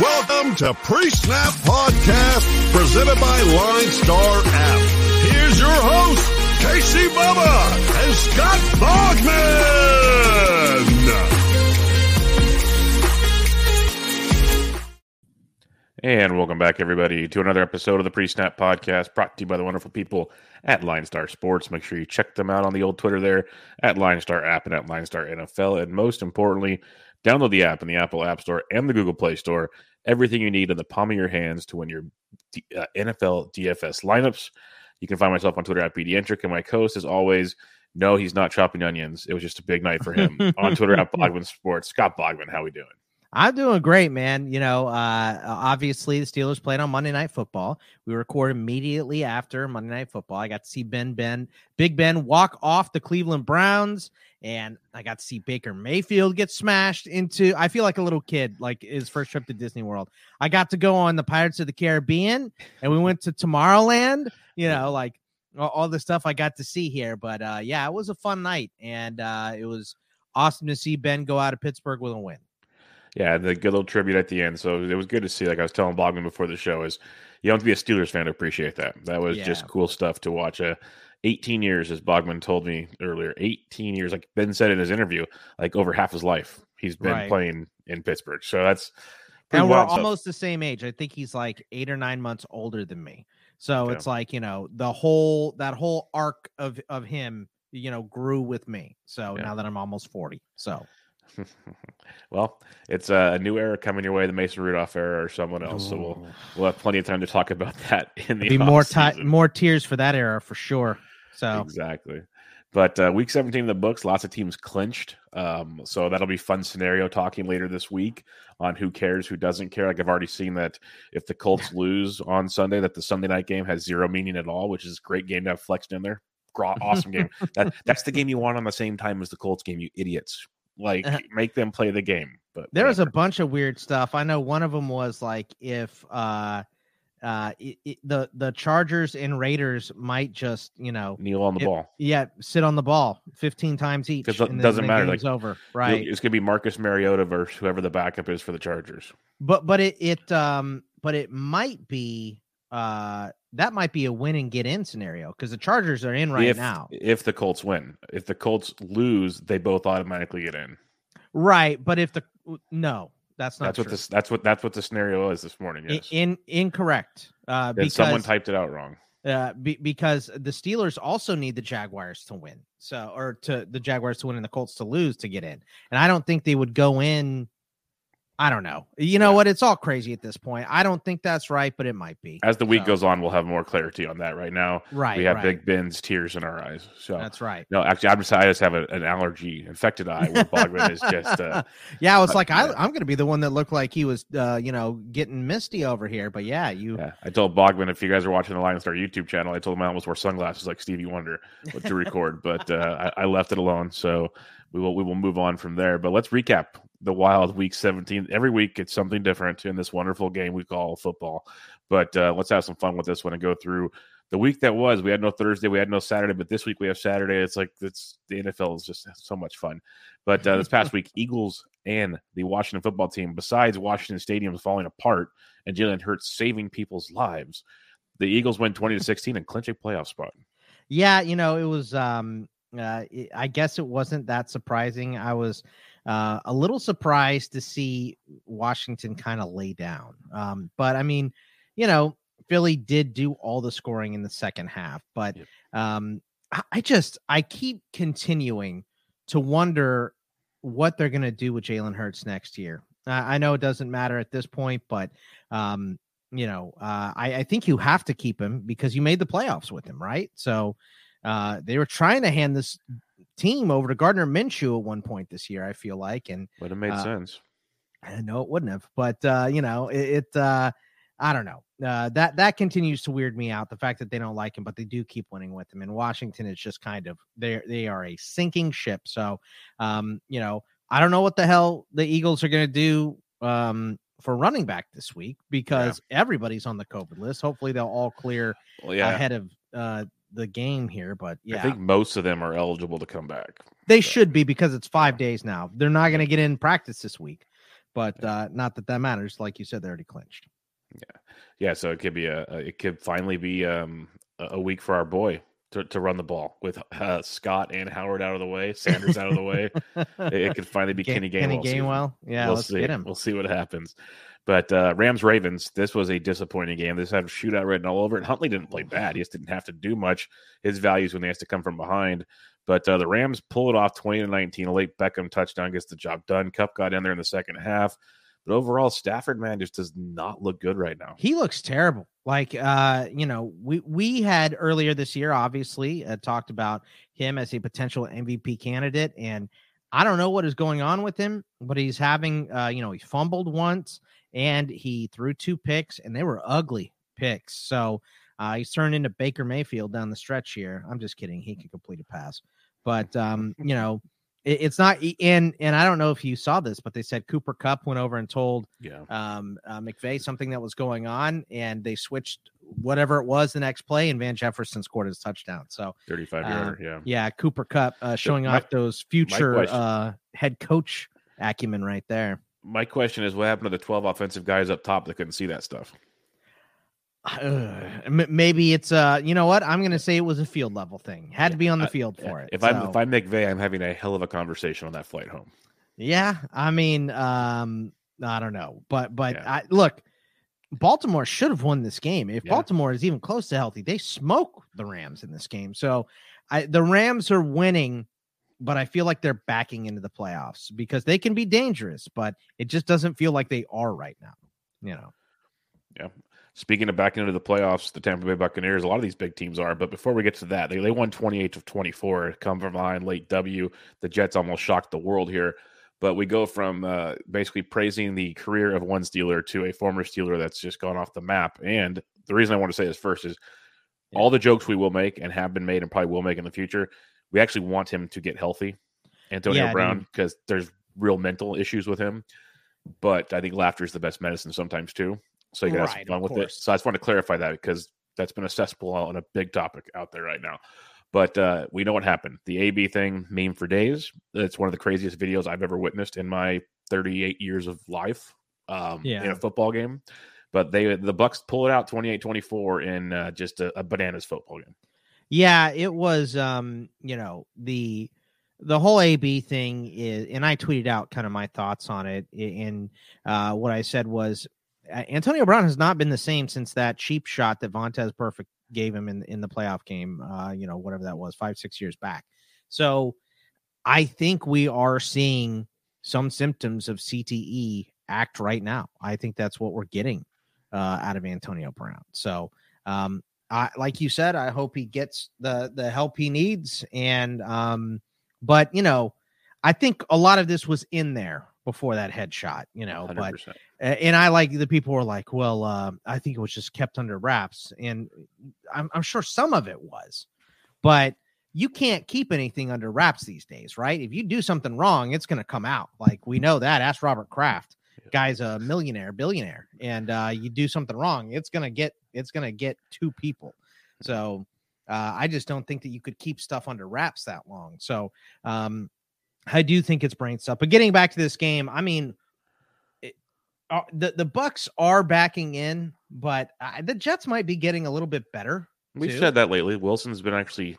Welcome to Pre-Snap Podcast, presented by Line Star App. Here's your host, Casey Bubba and Scott Bogman. And welcome back, everybody, to another episode of the Pre-Snap Podcast, brought to you by the wonderful people at Line Star Sports. Make sure you check them out on the old Twitter there at Line Star App and at Line Star NFL. And most importantly, Download the app in the Apple App Store and the Google Play Store. Everything you need in the palm of your hands to win your uh, NFL DFS lineups. You can find myself on Twitter at BDentric, and my co-host, as always, no, he's not chopping onions. It was just a big night for him on Twitter at Bogman Sports. Scott Bogman, how we doing? I'm doing great, man. You know, uh, obviously the Steelers played on Monday Night Football. We record immediately after Monday Night Football. I got to see Ben Ben, Big Ben, walk off the Cleveland Browns, and I got to see Baker Mayfield get smashed into. I feel like a little kid, like his first trip to Disney World. I got to go on the Pirates of the Caribbean, and we went to Tomorrowland. You know, like all, all the stuff I got to see here. But uh, yeah, it was a fun night, and uh, it was awesome to see Ben go out of Pittsburgh with a win. Yeah, the good little tribute at the end. So it was good to see. Like I was telling Bogman before the show, is you don't have to be a Steelers fan to appreciate that. That was yeah. just cool stuff to watch. Uh, 18 years, as Bogman told me earlier, 18 years, like Ben said in his interview, like over half his life he's been right. playing in Pittsburgh. So that's and we're almost the same age. I think he's like eight or nine months older than me. So okay. it's like, you know, the whole that whole arc of of him, you know, grew with me. So yeah. now that I'm almost 40. So well, it's a new era coming your way, the Mason Rudolph era or someone else. Ooh. So we'll we'll have plenty of time to talk about that in the be more more tears for that era for sure. So exactly. But uh, week 17 of the books, lots of teams clinched. Um, so that'll be fun scenario talking later this week on who cares, who doesn't care. Like I've already seen that if the Colts lose on Sunday, that the Sunday night game has zero meaning at all, which is a great game to have flexed in there. Awesome game. that that's the game you want on the same time as the Colts game, you idiots. Like uh, make them play the game. But there was a bunch of weird stuff. I know one of them was like if uh uh it, it, the the Chargers and Raiders might just you know kneel on the it, ball. Yeah, sit on the ball 15 times each. Because it doesn't matter. Like over, right? It's gonna be Marcus Mariota versus whoever the backup is for the Chargers. But but it it um but it might be uh that might be a win and get in scenario because the Chargers are in right if, now. If the Colts win, if the Colts lose, they both automatically get in. Right, but if the no, that's not. That's true. what this. That's what that's what the scenario is this morning. Yes. In, incorrect. Uh, because someone typed it out wrong. Uh, be, because the Steelers also need the Jaguars to win, so or to the Jaguars to win and the Colts to lose to get in, and I don't think they would go in I don't know. You know yeah. what? It's all crazy at this point. I don't think that's right, but it might be. As the week so. goes on, we'll have more clarity on that. Right now, right, we have right. Big Ben's tears in our eyes. So that's right. No, actually, I'm just I just have a, an allergy, infected eye. Where Bogman is just. Uh, yeah, I was uh, like, I, am going to be the one that looked like he was, uh, you know, getting misty over here. But yeah, you. Yeah, I told Bogman if you guys are watching the Line Star YouTube channel, I told him I almost wore sunglasses like Stevie Wonder to record, but uh, I, I left it alone. So we will we will move on from there. But let's recap the Wild Week 17. Every week it's something different in this wonderful game we call football. But uh, let's have some fun with this one and go through the week that was. We had no Thursday, we had no Saturday, but this week we have Saturday. It's like it's the NFL is just so much fun. But uh, this past week, Eagles and the Washington football team, besides Washington Stadium falling apart and Jalen Hurts saving people's lives, the Eagles win 20 to 16 and clinch a playoff spot. Yeah, you know, it was um uh, I guess it wasn't that surprising. I was uh, a little surprised to see Washington kind of lay down. Um, but I mean, you know, Philly did do all the scoring in the second half, but um, I, I just I keep continuing to wonder what they're going to do with Jalen Hurts next year. Uh, I know it doesn't matter at this point, but um, you know, uh, I, I think you have to keep him because you made the playoffs with him, right? So uh, they were trying to hand this team over to Gardner Minshew at one point this year. I feel like, and would have made uh, sense. I know it wouldn't have, but uh, you know, it. it uh, I don't know. Uh, that that continues to weird me out. The fact that they don't like him, but they do keep winning with him. In Washington, it's just kind of they they are a sinking ship. So, um, you know, I don't know what the hell the Eagles are going to do um, for running back this week because yeah. everybody's on the COVID list. Hopefully, they'll all clear well, yeah. ahead of uh, the game here, but yeah, I think most of them are eligible to come back. They so. should be because it's five days now. They're not going to get in practice this week, but uh, not that that matters. Like you said, they already clinched. Yeah, yeah. so it could be a, it could finally be um, a week for our boy to, to run the ball with uh, Scott and Howard out of the way, Sanders out of the way. It, it could finally be Kenny Gainwell. Kenny. Gainwell. Yeah, we'll let's see. get him. We'll see what happens. But uh, Rams Ravens, this was a disappointing game. This had a shootout written all over it. Huntley didn't play bad. He just didn't have to do much. His values when they has to come from behind. But uh, the Rams pull it off 20 to 19. A late Beckham touchdown gets the job done. Kupp got in there in the second half. But overall, Stafford, man, just does not look good right now. He looks terrible. Like uh, you know, we we had earlier this year, obviously, uh, talked about him as a potential MVP candidate, and I don't know what is going on with him, but he's having, uh, you know, he fumbled once and he threw two picks, and they were ugly picks. So uh, he's turned into Baker Mayfield down the stretch here. I'm just kidding. He can complete a pass, but um, you know, it, it's not. And and I don't know if you saw this, but they said Cooper Kupp went over and told Yeah. um, uh, McVay something that was going on, and they switched whatever it was the next play, and Van Jefferson scored his touchdown. So 35 uh, yarder. Yeah. yeah, Cooper Kupp uh, showing my- off those future uh, head coach acumen right there. My question is what happened to the 12 offensive guys up top that couldn't see that stuff? Uh, maybe it's uh, you know what? I'm gonna say it was a field level thing. Had to be on the field for it. If I'm if I'm McVay, I'm having a hell of a conversation on that flight home. yeah, I mean, um, I don't know, but but Yeah. I look. Baltimore should have won this game. If Yeah. Baltimore is even close to healthy, they smoke the Rams in this game. So I, the Rams are winning, but I feel like they're backing into the playoffs because they can be dangerous, but it just doesn't feel like they are right now. You know, Yeah. Speaking of backing into the playoffs, the Tampa Bay Buccaneers, a lot of these big teams are. But before we get to that, they, they won 28 to 24, come from behind late W. The Jets almost shocked the world here. But we go from uh, basically praising the career of one Steeler to a former Steeler that's just gone off the map. And the reason I want to say this first is Yeah. all the jokes we will make and have been made and probably will make in the future, we actually want him to get healthy, Antonio Yeah, Brown, because there's real mental issues with him. But I think laughter is the best medicine sometimes too. So you can have Right, fun with it. So I just want to clarify that because that's been a cesspool on a big topic out there right now. But uh, we know what happened. The AB thing meme for days. It's one of the craziest videos I've ever witnessed in my 38 years of life um, in a football game. But they the Bucks pull it out 28-24 in uh, just a, a bananas football game. Yeah, it was um, you know, the the whole AB thing is and I tweeted out kind of my thoughts on it and uh what I said was Antonio Brown has not been the same since that cheap shot that Vontaze Burfict gave him in in the playoff game, uh, you know, whatever that was, 5 6 years back. So I think we are seeing some symptoms of CTE act right now. I think that's what we're getting uh, out of Antonio Brown. So, um, I, like you said, I hope he gets the the help he needs. And um, but you know, I think a lot of this was in there before that headshot. You know, but 100%. a- and I like the people were like, well, uh, I think it was just kept under wraps, and I'm, I'm sure some of it was, but you can't keep anything under wraps these days, right? If you do something wrong, it's going to come out. Like we know that. Ask Robert Kraft. Guy's a millionaire, billionaire, and uh, you do something wrong, it's gonna get it's gonna get two people. So uh, I just don't think that you could keep stuff under wraps that long. So um, I do think it's brain stuff. But getting back to this game, I mean, it, uh, the the Bucks are backing in, but uh, the Jets might be getting a little bit better. We've too. said that lately. Wilson's been actually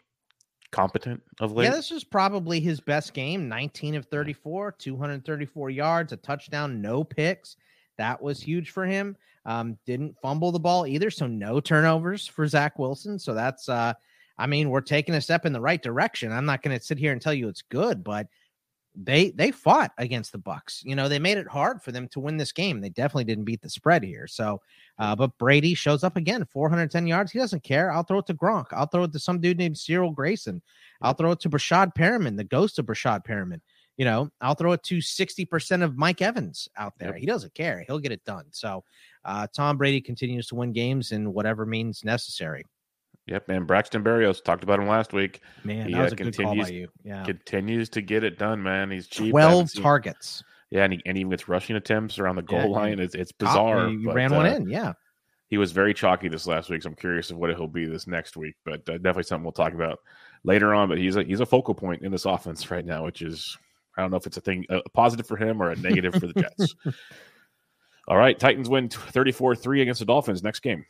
competent of late. Yeah, this was probably his best game 19 of 34, 234 yards, a touchdown, no picks. That was huge for him. Um, didn't fumble the ball either, so no turnovers for Zach Wilson. So that's, uh, I mean, we're taking a step in the right direction. I'm not going to sit here and tell you it's good, but they they fought against the Bucks. You know, they made it hard for them to win this game. They definitely didn't beat the spread here. So, uh, but Brady shows up again, 410 yards. He doesn't care. I'll throw it to Gronk. I'll throw it to some dude named Cyril Grayson. I'll throw it to Breshad Perriman, the ghost of Breshad Perriman. You know, I'll throw it to 60% of Mike Evans out there. Yep. He doesn't care. He'll get it done. So uh, Tom Brady continues to win games in whatever means necessary. Yep, and Braxton Berrios talked about him last week. Man, He, that uh, was a good call by continues- you. Yeah. Continues to get it done, man. He's cheap. 12 seen- targets. Yeah, and he, and he gets rushing attempts around the goal Yeah, he- line. It's it's bizarre. You but, ran one uh, in. Yeah. He was very chalky this last week, so I'm curious of what he'll be this next week. But uh, definitely something we'll talk about later on. But he's a he's a focal point in this offense right now, which is I don't know if it's a thing a positive for him or a negative for the Jets. All right, Titans win 34-3 against the Dolphins next game.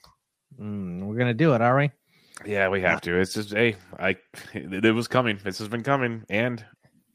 Mm, we're gonna do it, are we? Yeah, we have to. It's just hey, I it was coming. This has been coming, and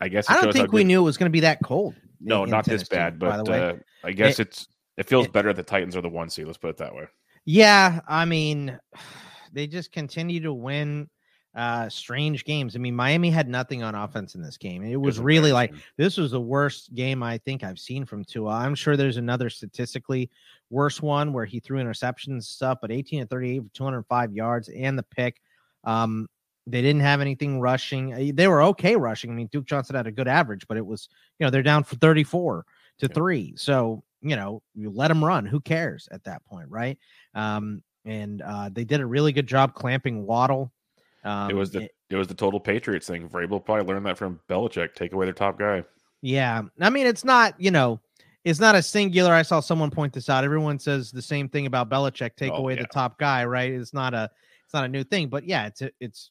I guess I don't think we knew it was going to be that cold. No, not this bad, but uh, I guess it, it's it feels it, better. The Titans are the one seed. Let's put it that way. Yeah, I mean, they just continue to win uh strange games. I mean, Miami had nothing on offense in this game. It was really like this was the worst game I think I've seen from Tua. I'm sure there's another statistically worse one where he threw interceptions and stuff, but 18 and 38 for 205 yards and the pick. Um, they didn't have anything rushing. Uh, they were okay rushing. I mean, Duke Johnson had a good average, but it was, you know, they're down for 34 to yeah. three. So, you know, you let them run. Who cares at that point, right? Um, and uh, they did a really good job clamping Waddle. Um, it was the it, it was the total Patriots thing. Vrabel probably learned that from Belichick. Take away their top guy. Yeah, I mean it's not you know it's not a singular. I saw someone point this out. Everyone says the same thing about Belichick. Take oh, away yeah. the top guy, right? It's not a it's not a new thing, but yeah, it's it's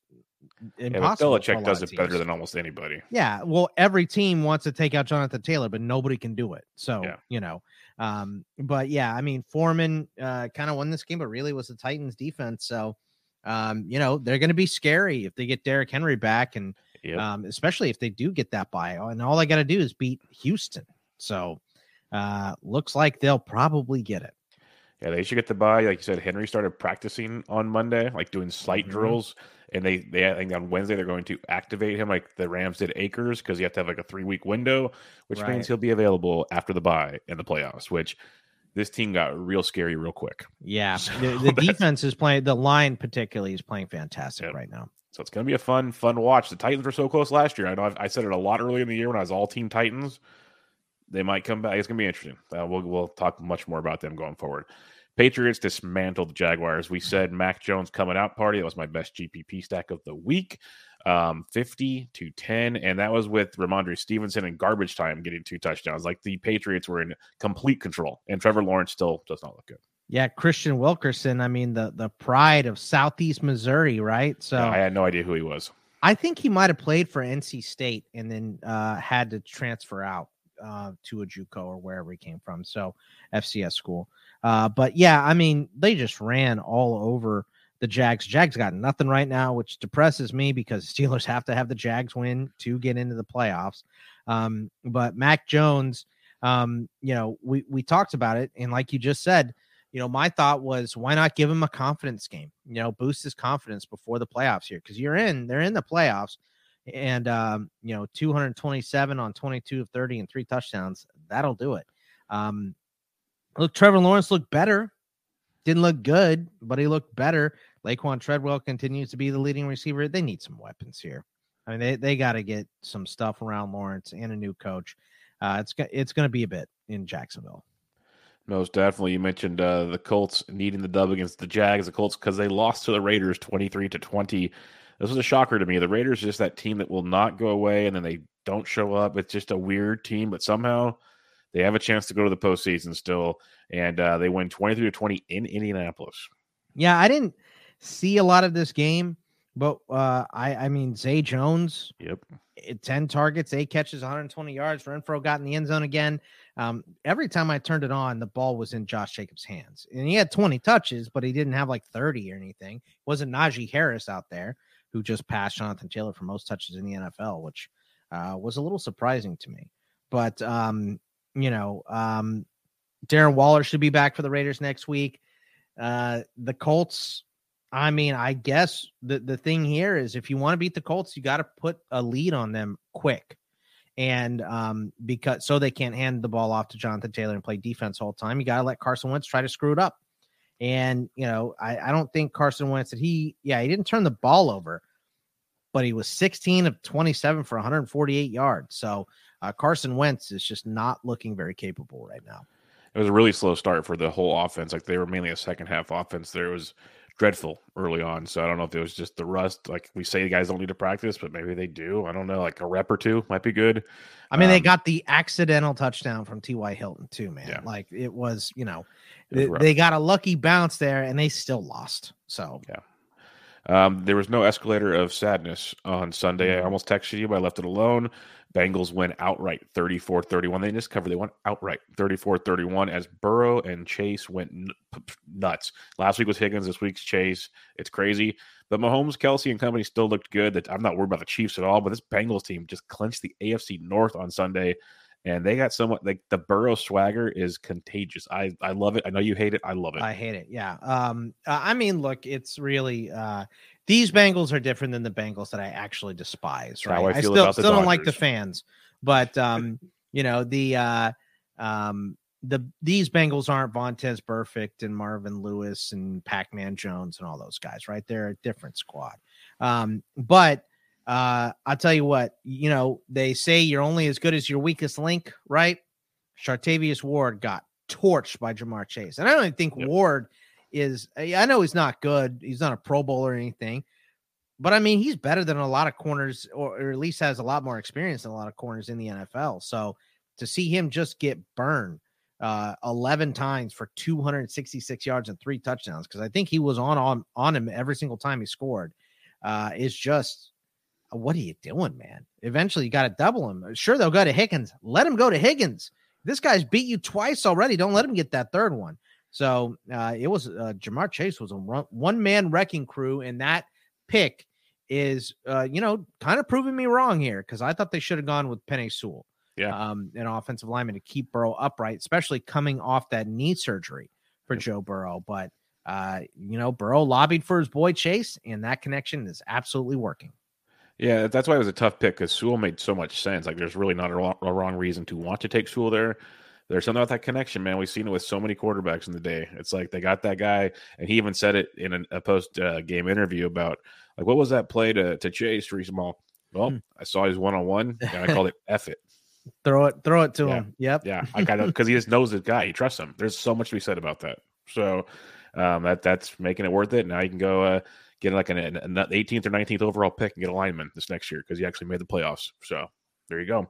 impossible. Yeah, Belichick does it better than almost anybody. Yeah, well, every team wants to take out Jonathan Taylor, but nobody can do it. So yeah. you know, um, but yeah, I mean Foreman uh, kind of won this game, but really was the Titans defense. So um, you know, they're going to be scary if they get Derrick Henry back, and yep. um, especially if they do get that bye. And all I got to do is beat Houston. So uh, looks like they'll probably get it. Yeah, they should get the buy. Like you said, Henry started practicing on Monday, like doing slight mm-hmm. drills. And they, they, I think on Wednesday they're going to activate him like the Rams did Akers because you have to have like a three week window, which right. means he'll be available after the buy in the playoffs, which this team got real scary real quick. Yeah, so the, the defense is playing. The line particularly is playing fantastic yeah. right now. So it's going to be a fun, fun watch. The Titans were so close last year. I know I've, i said it a lot earlier in the year when I was all team Titans. They might come back. It's going to be interesting. Uh, we'll we'll talk much more about them going forward. Patriots dismantled the Jaguars. We said Mac Jones coming out party. That was my best GPP stack of the week um, 50 to 10. And that was with Rhamondre Stevenson and garbage time getting two touchdowns. Like the Patriots were in complete control. And Trevor Lawrence still does not look good. Yeah, Kristian Wilkerson. I mean, the the pride of Southeast Missouri, right? So yeah, I had no idea who he was. I think he might have played for NC State and then uh, had to transfer out uh, to a JUCO or wherever he came from. So FCS school. Uh, but yeah, I mean, they just ran all over the Jags. Jags got nothing right now, which depresses me because Steelers have to have the Jags win to get into the playoffs. Um, but Mac Jones, um, you know, we we talked about it, and like you just said, you know, my thought was why not give him a confidence game? You know, boost his confidence before the playoffs here because you're in, they're in the playoffs, and um, you know, 227 on 22 of 30 and three touchdowns, that'll do it. Um, look, Trevor Lawrence looked better. Didn't look good, but he looked better. Laquon Treadwell continues to be the leading receiver. They need some weapons here. I mean, they, they got to get some stuff around Lawrence and a new coach. Uh, it's it's going to be a bit in Jacksonville. Most definitely. You mentioned uh, the Colts needing the dub against the Jags. The Colts because they lost to the Raiders twenty three to twenty. This was a shocker to me. The Raiders are just that team that will not go away, and then they don't show up. It's just a weird team, but somehow they have a chance to go to the postseason still, and uh, they win twenty three to twenty in Indianapolis. Yeah, I didn't see a lot of this game, but uh, I I mean Zay Jones. Yep. Eh, 10 targets, eight catches, 120 yards. Renfrow got in the end zone again. Um, every time I turned it on, the ball was in Josh Jacobs' hands. And he had 20 touches, but he didn't have like 30 or anything. It wasn't Najee Harris out there who just passed Jonathan Taylor for most touches in the NFL, which uh, was a little surprising to me. But, um, you know, um, Darren Waller should be back for the Raiders next week. Uh, the Colts I mean, I guess the, the thing here is if you want to beat the Colts, you got to put a lead on them quick. And um, because so they can't hand the ball off to Jonathan Taylor and play defense all the time, you got to let Carson Wentz try to screw it up. And, you know, I, I don't think Carson Wentz that he, yeah, he didn't turn the ball over, but he was 16 of 27 for 148 yards. So uh, Carson Wentz is just not looking very capable right now. It was a really slow start for the whole offense. Like they were mainly a second half offense. There was dreadful early on. So I don't know if it was just the rust. Like we say, the guys don't need to practice, but maybe they do. I don't know. Like a rep or two might be good. I mean, um, they got the accidental touchdown from T.Y. Hilton too, man. Yeah. Like it was, you know, they, they, got a lucky bounce there, and they still lost. So yeah. Um, there was no escalator of sadness on Sunday. I Mm-hmm. almost texted you, but I left it alone. Bengals win outright 34 31. They just covered. They went outright 34 31 as Burrow and Chase went n- p- p- nuts. Last week was Higgins. This week's Chase. It's crazy. But Mahomes, Kelce, and company still looked good. That I'm not worried about the Chiefs at all. But this Bengals team just clinched the AFC North on Sunday, and they got somewhat like the Burrow swagger is contagious. I I love it. I know you hate it. I love it. I hate it. Yeah. Um. I mean, look, it's really uh these Bengals are different than the Bengals that I actually despise. Right. I feel still still don't like the fans, but um, you know the uh um the these Bengals aren't Vontaze Burfict and Marvin Lewis and Pac Man Jones and all those guys. Right. They're a different squad. Um. But uh, I'll tell you what. You know they say you're only as good as your weakest link. Right. Charvarius Ward got torched by Ja'Marr Chase. And I don't even think Yep. Ward is I know he's not good. He's not a pro Bowl or anything. But I mean, he's better than a lot of corners, or, or at least has a lot more experience than a lot of corners in the NFL. So to see him just get burned uh 11 times for 266 yards and three touchdowns, because I think he was on on on him every single time he scored, uh, is just what are you doing, man? Eventually you got to double him. Sure, they'll go to Higgins. Let him go to Higgins. This guy's beat you twice already. Don't let him get that third one. So uh, it was uh, Ja'Marr Chase was a one man wrecking crew, and that pick is, uh, you know, kind of proving me wrong here because I thought they should have gone with Penei Sewell, Yeah. um, an offensive lineman to keep Burrow upright, especially coming off that knee surgery for Joe Burrow. But uh, you know, Burrow lobbied for his boy Chase, and that connection is absolutely working. Yeah, that's why it was a tough pick because Sewell made so much sense. Like, there's really not a wrong, a wrong reason to want to take Sewell there. There's something about that connection, man. We've seen it with so many quarterbacks in the day. It's like they got that guy, and he even said it in an, a post uh, game interview about like what was that play to to Chase Reese Mall? Well, Hmm. I saw his one on one, and I called it F it. Throw it, throw it to Yeah. him. Yep. Yeah, I kind of because he just knows this guy. He trusts him. There's so much to be said about that. So um, that that's making it worth it. Now you can go uh, get like an, an, an 18th or 19th overall pick and get a lineman this next year because he actually made the playoffs. So there you go.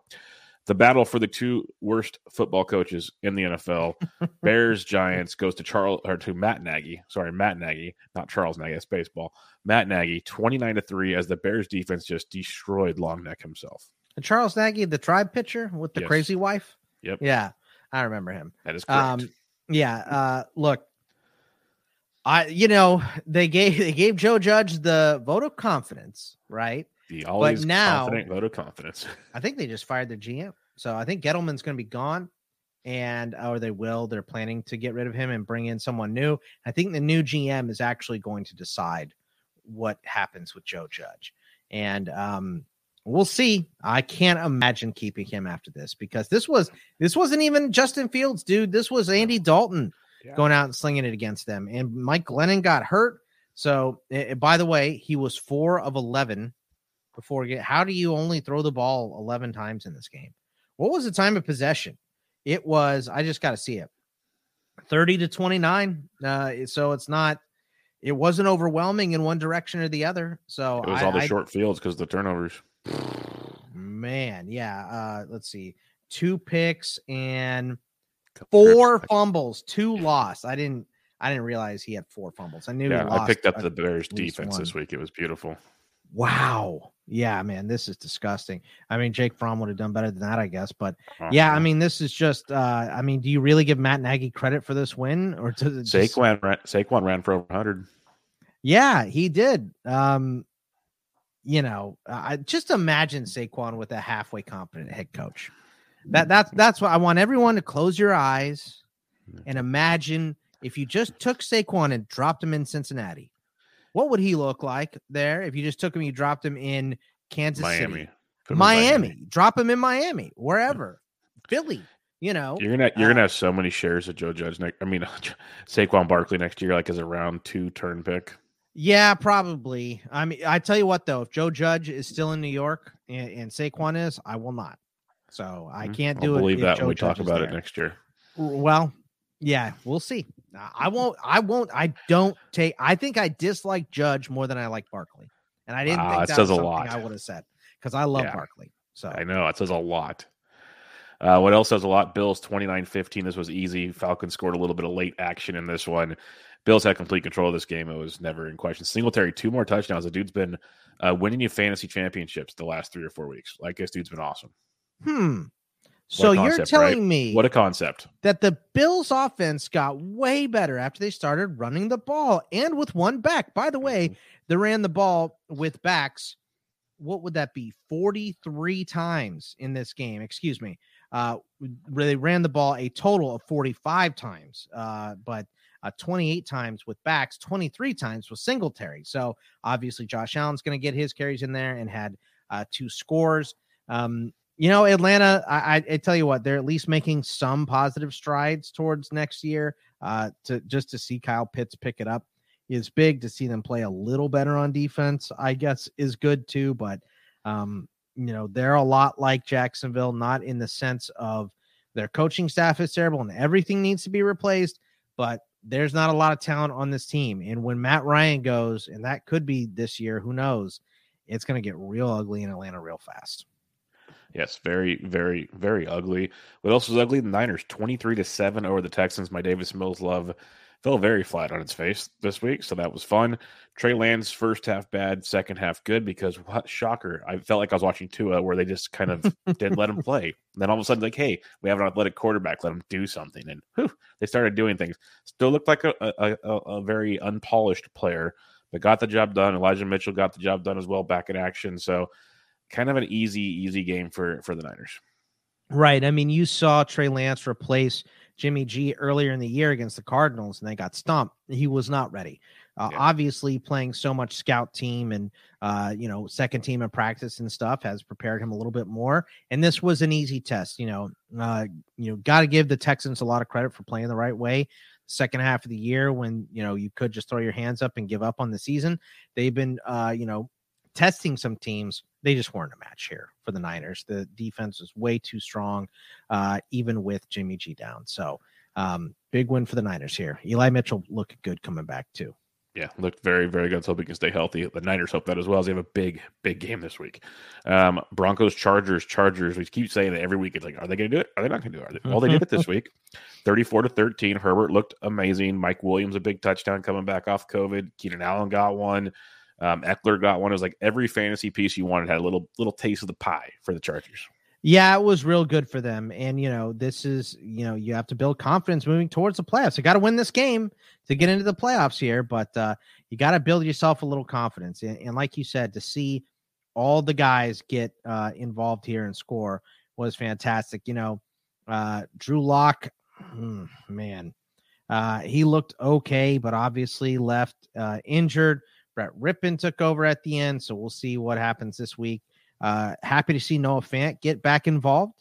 The battle for the two worst football coaches in the NFL, Bears Giants, goes to Charles or to Matt Nagy. Sorry, Matt Nagy, not Charles Nagy. That's baseball. Matt Nagy, 29 to three, as the Bears defense just destroyed Longneck himself. And Charles Nagy, the tribe pitcher with the Yes. crazy wife. Yep. Yeah, I remember him. That is correct. Um, yeah. Uh, look, I you know they gave they gave Joe Judge the vote of confidence, right? the always now- confident vote of confidence. I think they just fired their GM, so I think Gettleman's going to be gone, and or they will. They're planning to get rid of him and bring in someone new. I think the new GM is actually going to decide what happens with Joe Judge, and um, we'll see. I can't imagine keeping him after this because this was this wasn't even Justin Fields, dude. This was Andy Dalton Yeah. going out and slinging it against them, and Mike Glennon got hurt. So, eh, by the way, he was four of eleven before get. How do you only throw the ball eleven times in this game? What was the time of possession? It was. I just got to see it. Thirty to twenty nine. Uh, so it's not. It wasn't overwhelming in one direction or the other. So It was I- all the I- short fields because the turnovers. Man, yeah. Uh, let's see. Two picks and Couple four fumbles, two lost. I didn't. I didn't realize he had four fumbles. I knew. he Yeah, I picked up a- the Bears defense this week. It was beautiful. Wow. Yeah, man, this is disgusting. I mean, Jake Fromm would have done better than that, I guess. But Uh, yeah, I mean, this is just. uh I mean, do you really give Matt Nagy credit for this win, or does it just- Saquon ran, Saquon ran for over 100. Yeah, he did. Um, you know, I just imagine Saquon with a halfway competent head coach. That that's that's what I want everyone to close your eyes and imagine if you just took Saquon and dropped him in Cincinnati. What would he look like there if you just took him, you dropped him in Kansas Miami. City, in Miami, drop him in Miami, wherever, Philly, you know, You're gonna you're Uh, gonna have so many shares of Joe Judge next. I mean, Saquon Barkley next year, like as a round two turn pick. Yeah, probably. I mean, I tell you what, though, if Joe Judge is still in New York and, and Saquon is, I will not. So I Mhm. can't I'll do it. believe that when we talk about it next year. Well, yeah, we'll see. I won't. I won't. I don't take. I think I dislike Judge more than I like Barkley, and I didn't Wow, think that says was a lot. I would have said because I love Yeah. Barkley. So I know it says a lot. Uh, what else says a lot? Bills 29 15. This was easy. Falcons scored a little bit of late action in this one. Bills had complete control of this game. It was never in question. Singletary, two more touchdowns. The dude's been uh, winning you fantasy championships the last three or four weeks. Like this dude's been awesome. Hmm. So concept, you're telling right? me What a concept. that the Bills offense got way better after they started running the ball and with one back. By the way, Mhm. they ran the ball with backs. What would that be? 43 times in this game. Excuse me. Uh, they ran the ball a total of 45 times, uh, but uh, 28 times with backs, 23 times with Singletary. So obviously, Josh Allen's going to get his carries in there and had uh, two scores. Um, you know, Atlanta, I, I, tell you what, they're at least making some positive strides towards next year. Uh, to just to see Kyle Pitts pick it up is big. To see them play a little better on defense, I guess, is good too. But um, you know, they're a lot like Jacksonville, not in the sense of their coaching staff is terrible and everything needs to be replaced, but there's not a lot of talent on this team. And when Matt Ryan goes, and that could be this year, who knows? It's going to get real ugly in Atlanta real fast. Yes, very, very, very ugly. What else was ugly? The Niners, 23 to 7 over the Texans. My Davis Mills love fell very flat on its face this week. So that was fun. Trey Lance, first half bad, second half good because what shocker. I felt like I was watching Tua where they just kind of didn't let him play. And then all of a sudden, like, hey, we have an athletic quarterback, let him do something. And whew, they started doing things. Still looked like a, a, a, a very unpolished player, but got the job done. Elijah Mitchell got the job done as well back in action. So kind of an easy, easy game for for the Niners. Right. I mean, you saw Trey Lance replace Jimmy G earlier in the year against the Cardinals, and they got stumped. He was not ready. Uh, Yeah. Obviously, playing so much scout team and uh, you know second team in practice and stuff has prepared him a little bit more. And this was an easy test. You know, uh, you know, got to give the Texans a lot of credit for playing the right way. Second half of the year, when you know you could just throw your hands up and give up on the season, they've been uh, you know testing some teams. They just weren't a match here for the Niners. The defense was way too strong, uh, even with Jimmy G down. So, um, big win for the Niners here. Eli Mitchell looked good coming back too. Yeah, looked very, very good. Let's hope he can stay healthy. The Niners hope that as well as they have a big, big game this week. Um, Broncos, Chargers, Chargers. We keep saying that every week. It's like, are they going to do it? Are they not going to do it? They- Well, they did it this week. 34 to 13. Herbert looked amazing. Mike Williams, a big touchdown coming back off COVID. Keenan Allen got one. Um, Ekeler got one. It was like every fantasy piece you wanted had a little little taste of the pie for the Chargers. Yeah, it was real good for them. And, you know, this is, you know, you have to build confidence moving towards the playoffs. You got to win this game to get into the playoffs here, but uh, you got to build yourself a little confidence. And, and like you said, to see all the guys get uh, involved here and score was fantastic. You know, uh, Drew Lock, man, uh, he looked okay, but obviously left uh, injured. Brett Rypien took over at the end, so we'll see what happens this week. Uh, happy to see Noah Fant get back involved.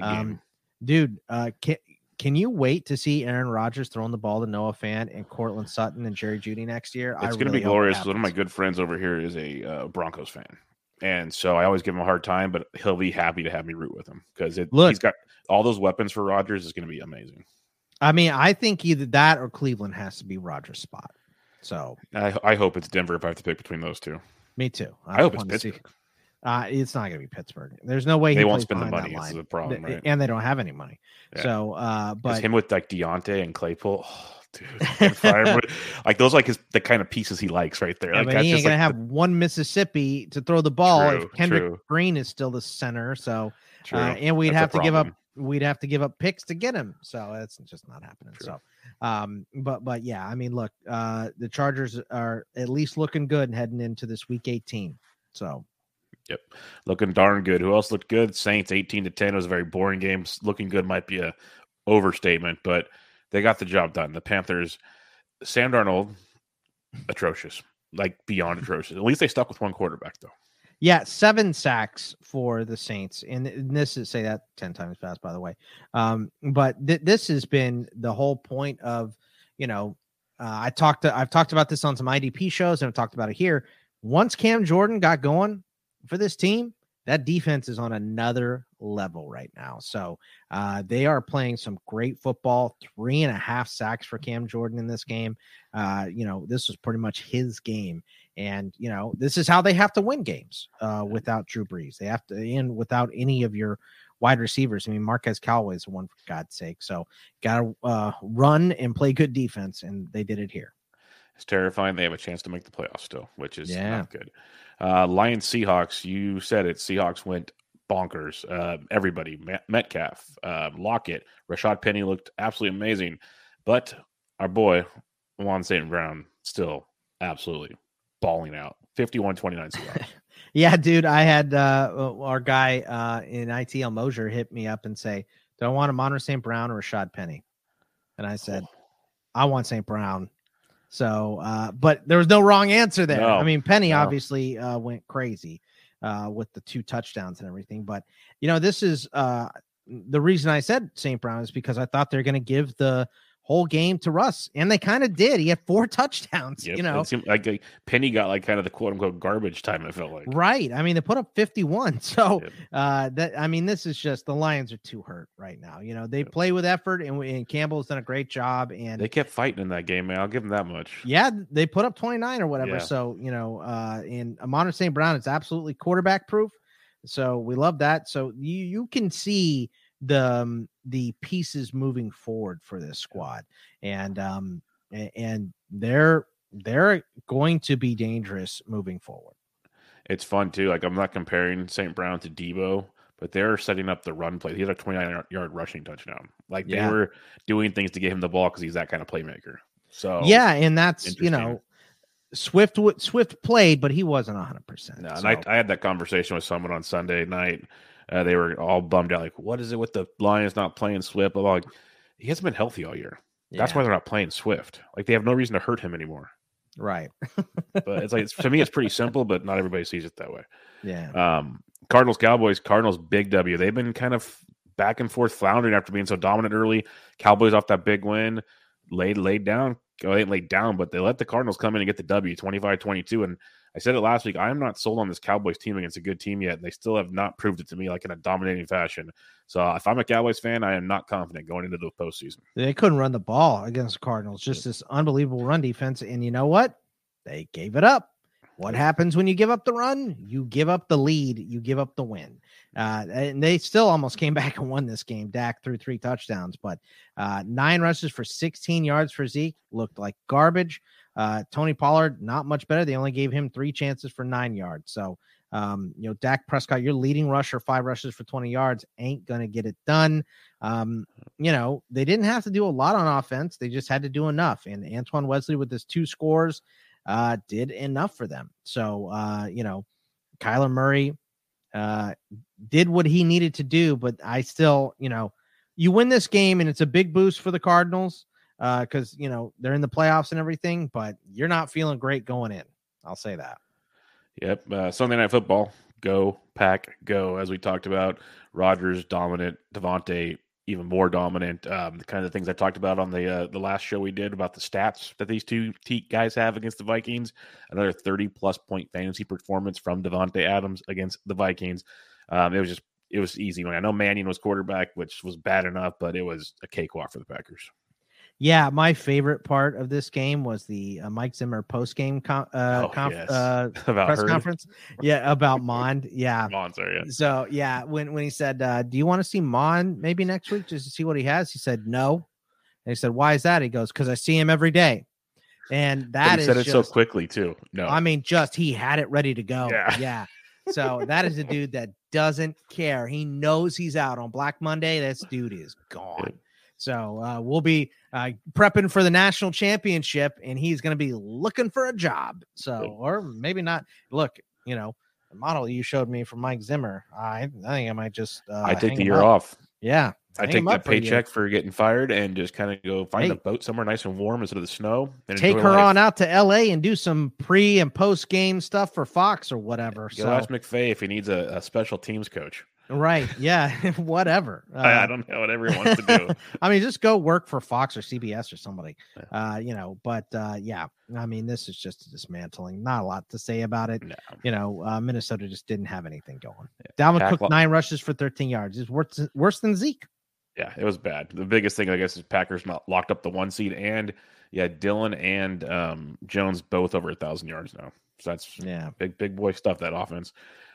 Um, dude, uh, can, can you wait to see Aaron Rodgers throwing the ball to Noah Fant and Courtland Sutton and Jerry Jeudy next year? It's going to be glorious. One of my good friends over here is a uh, Broncos fan, and so I always give him a hard time, but he'll be happy to have me root with him because he's got all those weapons for Rodgers. is going to be amazing. I mean, I think either that or Cleveland has to be Rodgers' spot. So I, I hope it's Denver if I have to pick between those two. me too. I, hope it's Pittsburgh. Uh, it's not going to be Pittsburgh. There's no way They he won't spend the money. is the problem, right? And they don't have any money. Yeah. So, uh, but him with like Diontae and Claypool, oh, dude, like those like his the kind of pieces he likes right there. Yeah, like but that's he ain't gonna like have one Mississippi to throw the ball True, if Kendrick true. Green is still the center. So, true. uh, and we'd That's have to give up problem. We'd have to give up picks to get him. So that's just not happening. So, um, but but yeah, I mean, look, uh, the Chargers are at least looking good heading into this week 18. So Yep, looking darn good. Who else looked good? Saints 18 to 10 It was a very boring game. Looking good might be a overstatement, but they got the job done. The Panthers, Sam Darnold, atrocious, like beyond atrocious. At least they stuck with one quarterback though. Yeah, seven sacks for the Saints, and, this is say that ten times fast, by the way. Um, but th- this has been the whole point of you know, uh, I talked to, I've talked about this on some IDP shows, and I've talked about it here. Once Cam Jordan got going for this team, that defense is on another level right now. So uh, they are playing some great football. Three and a half sacks for Cam Jordan in this game. Uh, you know, this was pretty much his game. And, you know, this is how they have to win games uh, without Drew Brees. They have to, and without any of your wide receivers. I mean, Marquez Callaway is the one for God's sake. So got to uh, run and play good defense. And they did it here. It's terrifying. They have a chance to make the playoffs still, which is Yeah. not good. Uh, Lions Seahawks. You said it. Seahawks went bonkers. Uh, everybody, Met- Metcalf, uh, Lockett, Rashad Penny looked absolutely amazing, but our boy Juan St. Brown still absolutely balling out. 51-29 Seahawks. Yeah, dude, I had uh, our guy uh, in ITL Mosier hit me up and say, "Do I want Amon St. Brown or Rashad Penny?" And I said, "I want St. Brown." So, uh, but there was no wrong answer there. No, I mean, Penny no. obviously uh, went crazy uh, with the two touchdowns and everything. But you know, this is uh, the reason I said St. Brown is because I thought they're going to give the whole game to Russ, and they kind of did. He had four touchdowns. Yep. You know, it seemed like Penny got like kind of the quote unquote garbage time. It felt like. Right. I mean, they put up 51. So Yep. uh that I mean, this is just the Lions are too hurt right now. You know, they Yep. play with effort and, and Campbell's done a great job. And They kept fighting in that game, man. I'll give them that much. yeah, they put up 29 or whatever. Yeah. So, you know, uh and Amon St. Brown is absolutely quarterback proof. So we love that. So you you can see the um, the pieces moving forward for this squad. And um and they're they're going to be dangerous moving forward. It's fun too. Like I'm not comparing St. Brown to Deebo, but they're setting up the run play. He had a 29 yard- rushing touchdown. Like they Yeah. were doing things to get him the ball because he's that kind of playmaker. So yeah, and that's you know, Swift Swift played, but he wasn't hundred percent. No, and I, I had that conversation with someone on Sunday night. Uh, they were all bummed out, like, "What is it with the Lions not playing Swift?" Like, he hasn't been healthy all year. That's why they're not playing Swift. Like they have no reason to hurt him anymore. right. But it's like it's, to me, it's pretty simple, but not everybody sees it that way. Yeah, Um, Cardinals, Cowboys, Cardinals, big W. They've been kind of back and forth floundering after being so dominant early. Cowboys off that big win, laid laid down. Well, they laid down, but they let the Cardinals come in and get the W 25 22. And I said it last week. I am not sold on this Cowboys team against a good team yet. And they still have not proved it to me like in a dominating fashion. So uh, if I'm a Cowboys fan, I am not confident going into the postseason. they couldn't run the ball against the Cardinals. Just this unbelievable run defense, and you know what? They gave it up. What happens when you give up the run? You give up the lead. You give up the win. Uh, and they still almost came back and won this game. Dak threw three touchdowns, but uh, nine rushes for 16 yards for Zeke looked like garbage. Uh, Tony Pollard, not much better. They only gave him three chances for nine yards. So, um, you know, Dak Prescott, your leading rusher, five rushes for 20 yards, ain't going to get it done. Um, you know, they didn't have to do a lot on offense. They just had to do enough. And Antoine Wesley, with his two scores, uh, did enough for them. So, uh, you know, Kyler Murray uh, did what he needed to do, but I still, you know, you win this game and it's a big boost for the Cardinals because, you know, they're in the playoffs and everything, but you're not feeling great going in. I'll say that. Yep. Uh, Sunday night football. Go pack go. As we talked about, Rodgers dominant, Davante even more dominant. Um, the kind of the things I talked about on the uh, the last show we did about the stats that these two guys have against the Vikings. Another thirty plus point fantasy performance from Davante Adams against the Vikings. Um, it was just it was easy. I know Mannion was quarterback, which was bad enough, but it was a cakewalk for the Packers. Yeah, my favorite part of this game was the uh, Mike Zimmer post game com- uh, Oh, conf- yes. uh, press conference. Yeah, about Mond. Yeah. Mon, sorry, yeah. So yeah, when when he said, uh, "Do you want to see Mon maybe next week just to see what he has?" He said, "No." And he said, "Why is that?" He goes, "Because I see him every day." And that he is said it just, so quickly too. No, I mean, just he had it ready to go. Yeah. Yeah. So that is a dude that doesn't care. He knows he's out on Black Monday. This dude is gone. So uh, we'll be uh, prepping for the national championship, and he's going to be looking for a job. So, or maybe not. Look, you know, the model you showed me from Mike Zimmer. I, I think I might just. Uh, I take the year up. off. Yeah, I take that for a year. paycheck for getting fired and just kind of go find Hey. a boat somewhere nice and warm instead of the snow. And Take her life. on out to L.A. and do some pre and post game stuff for Fox or whatever. Go so ask McVay if he needs a, a special teams coach. Right, yeah, whatever. I, I Uh, don't know what everyone wants to do. I mean, just go work for Fox or CBS or somebody, Yeah. uh, you know. But uh, yeah, I mean, this is just a dismantling. Not a lot to say about it. No. You know, uh, Minnesota just didn't have anything going. Dalvin Pack Cook nine rushes for 13 yards. Is worse worse than Zeke. Yeah, it was bad. The biggest thing, I guess, is Packers not locked up the one seed, and yeah, Dillon and um, Jones both over a thousand yards now. So that's Yeah, big, big boy stuff. That offense.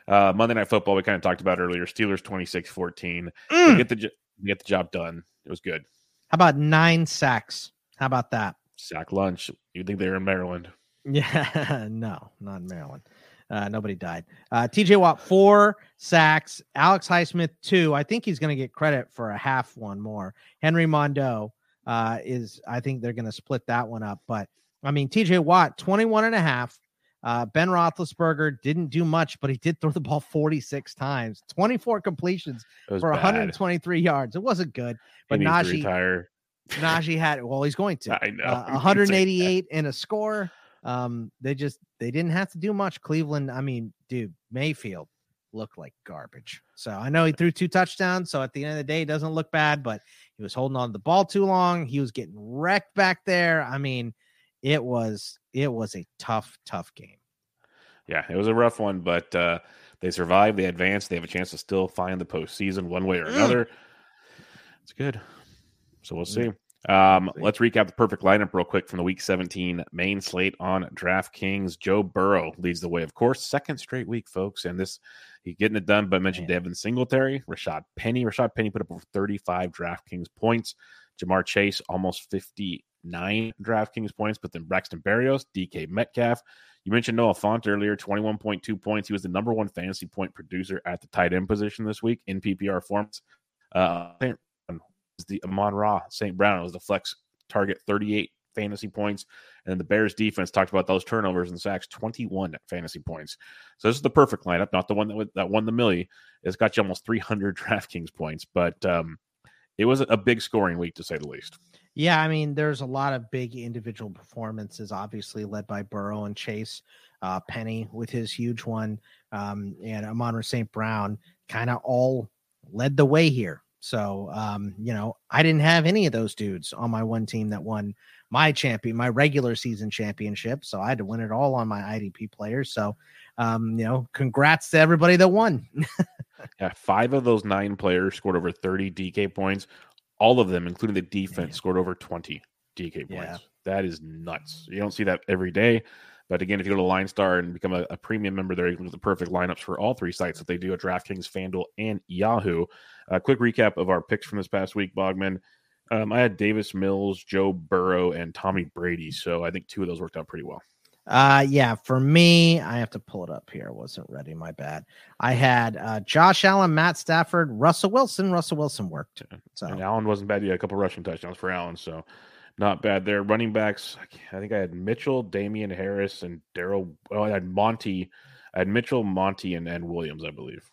Uh, Monday Night Football, we kind of talked about earlier. Steelers 26-14. Mm. get the get the job done. It was good. How about nine sacks? How about that? Sack lunch. You'd think they were in Maryland. Yeah, no, not in Maryland. Uh, nobody died. Uh, TJ Watt, four sacks. Alex Highsmith, two. I think he's going to get credit for a half one more. Henry Mondeaux uh, is, I think they're going to split that one up. But I mean, TJ Watt, 21 and a half. Uh, ben Roethlisberger didn't do much, but he did throw the ball 46 times, 24 completions for bad. 123 yards. It wasn't good, but He needs to Najee, retire. Najee had, well, he's going to I know. uh, You keep saying that. 188 and a score. Um, they just they didn't have to do much. Cleveland, I mean, dude, Mayfield looked like garbage. So I know he threw two touchdowns. So at the end of the day, it doesn't look bad, but he was holding on to the ball too long. He was getting wrecked back there. I mean, it was it was a tough, tough game. Yeah, it was a rough one, but uh, they survived. They advanced. They have a chance to still find the postseason one way or Mm. another. It's good. So we'll see. Mm. Um, let's recap the perfect lineup real quick from the Week 17 main slate on DraftKings. Joe Burrow leads the way, of course, second straight week, folks, and this he's getting it done. But I mentioned Man. Devin Singletary, Rashad Penny. Rashad Penny put up over 35 DraftKings points. Ja'Marr Chase almost 59 DraftKings points, but then Braxton Berrios, DK Metcalf. You mentioned Noah Fant earlier, 21.2 points. He was the number one fantasy point producer at the tight end position this week in PPR forms. Uh. The Amon Ra St. Brown was the flex target, 38 fantasy points. And the Bears defense talked about those turnovers and sacks, 21 fantasy points. So this is the perfect lineup, not the one that, that won the millie. It's got you almost 300 DraftKings points, but um, it was a big scoring week to say the least. Yeah, I mean, there's a lot of big individual performances, obviously led by Burrow and Chase. Uh, Penny with his huge one, um, and Amon St. Brown kind of all led the way here. So, um, you know, I didn't have any of those dudes on my one team that won my champion, my regular season championship. So I had to win it all on my IDP players. So, um, you know, congrats to everybody that won. Yeah, five of those nine players scored over 30 DK points. All of them, including the defense, scored over 20 DK points. Yeah. That is nuts. You don't see that every day. But again, if you go to Line Star and become a, a premium member there, you can at the perfect lineups for all three sites that they do at DraftKings, FanDuel, and Yahoo. A quick recap of our picks from this past week, Bogman. Um, I had Davis Mills, Joe Burrow, and Tommy Brady. So I think two of those worked out pretty well. Uh yeah, for me, I have to pull it up here. I wasn't ready, my bad. I had uh Josh Allen, Matt Stafford, Russell Wilson. Russell Wilson worked. So And Allen wasn't bad. He had a couple rushing touchdowns for Allen, so not bad there. Running backs, I think I had Mitchell, Damien Harris, and Daryl. Oh, I had Monty. I had Mitchell, Monty, and, and Williams, I believe.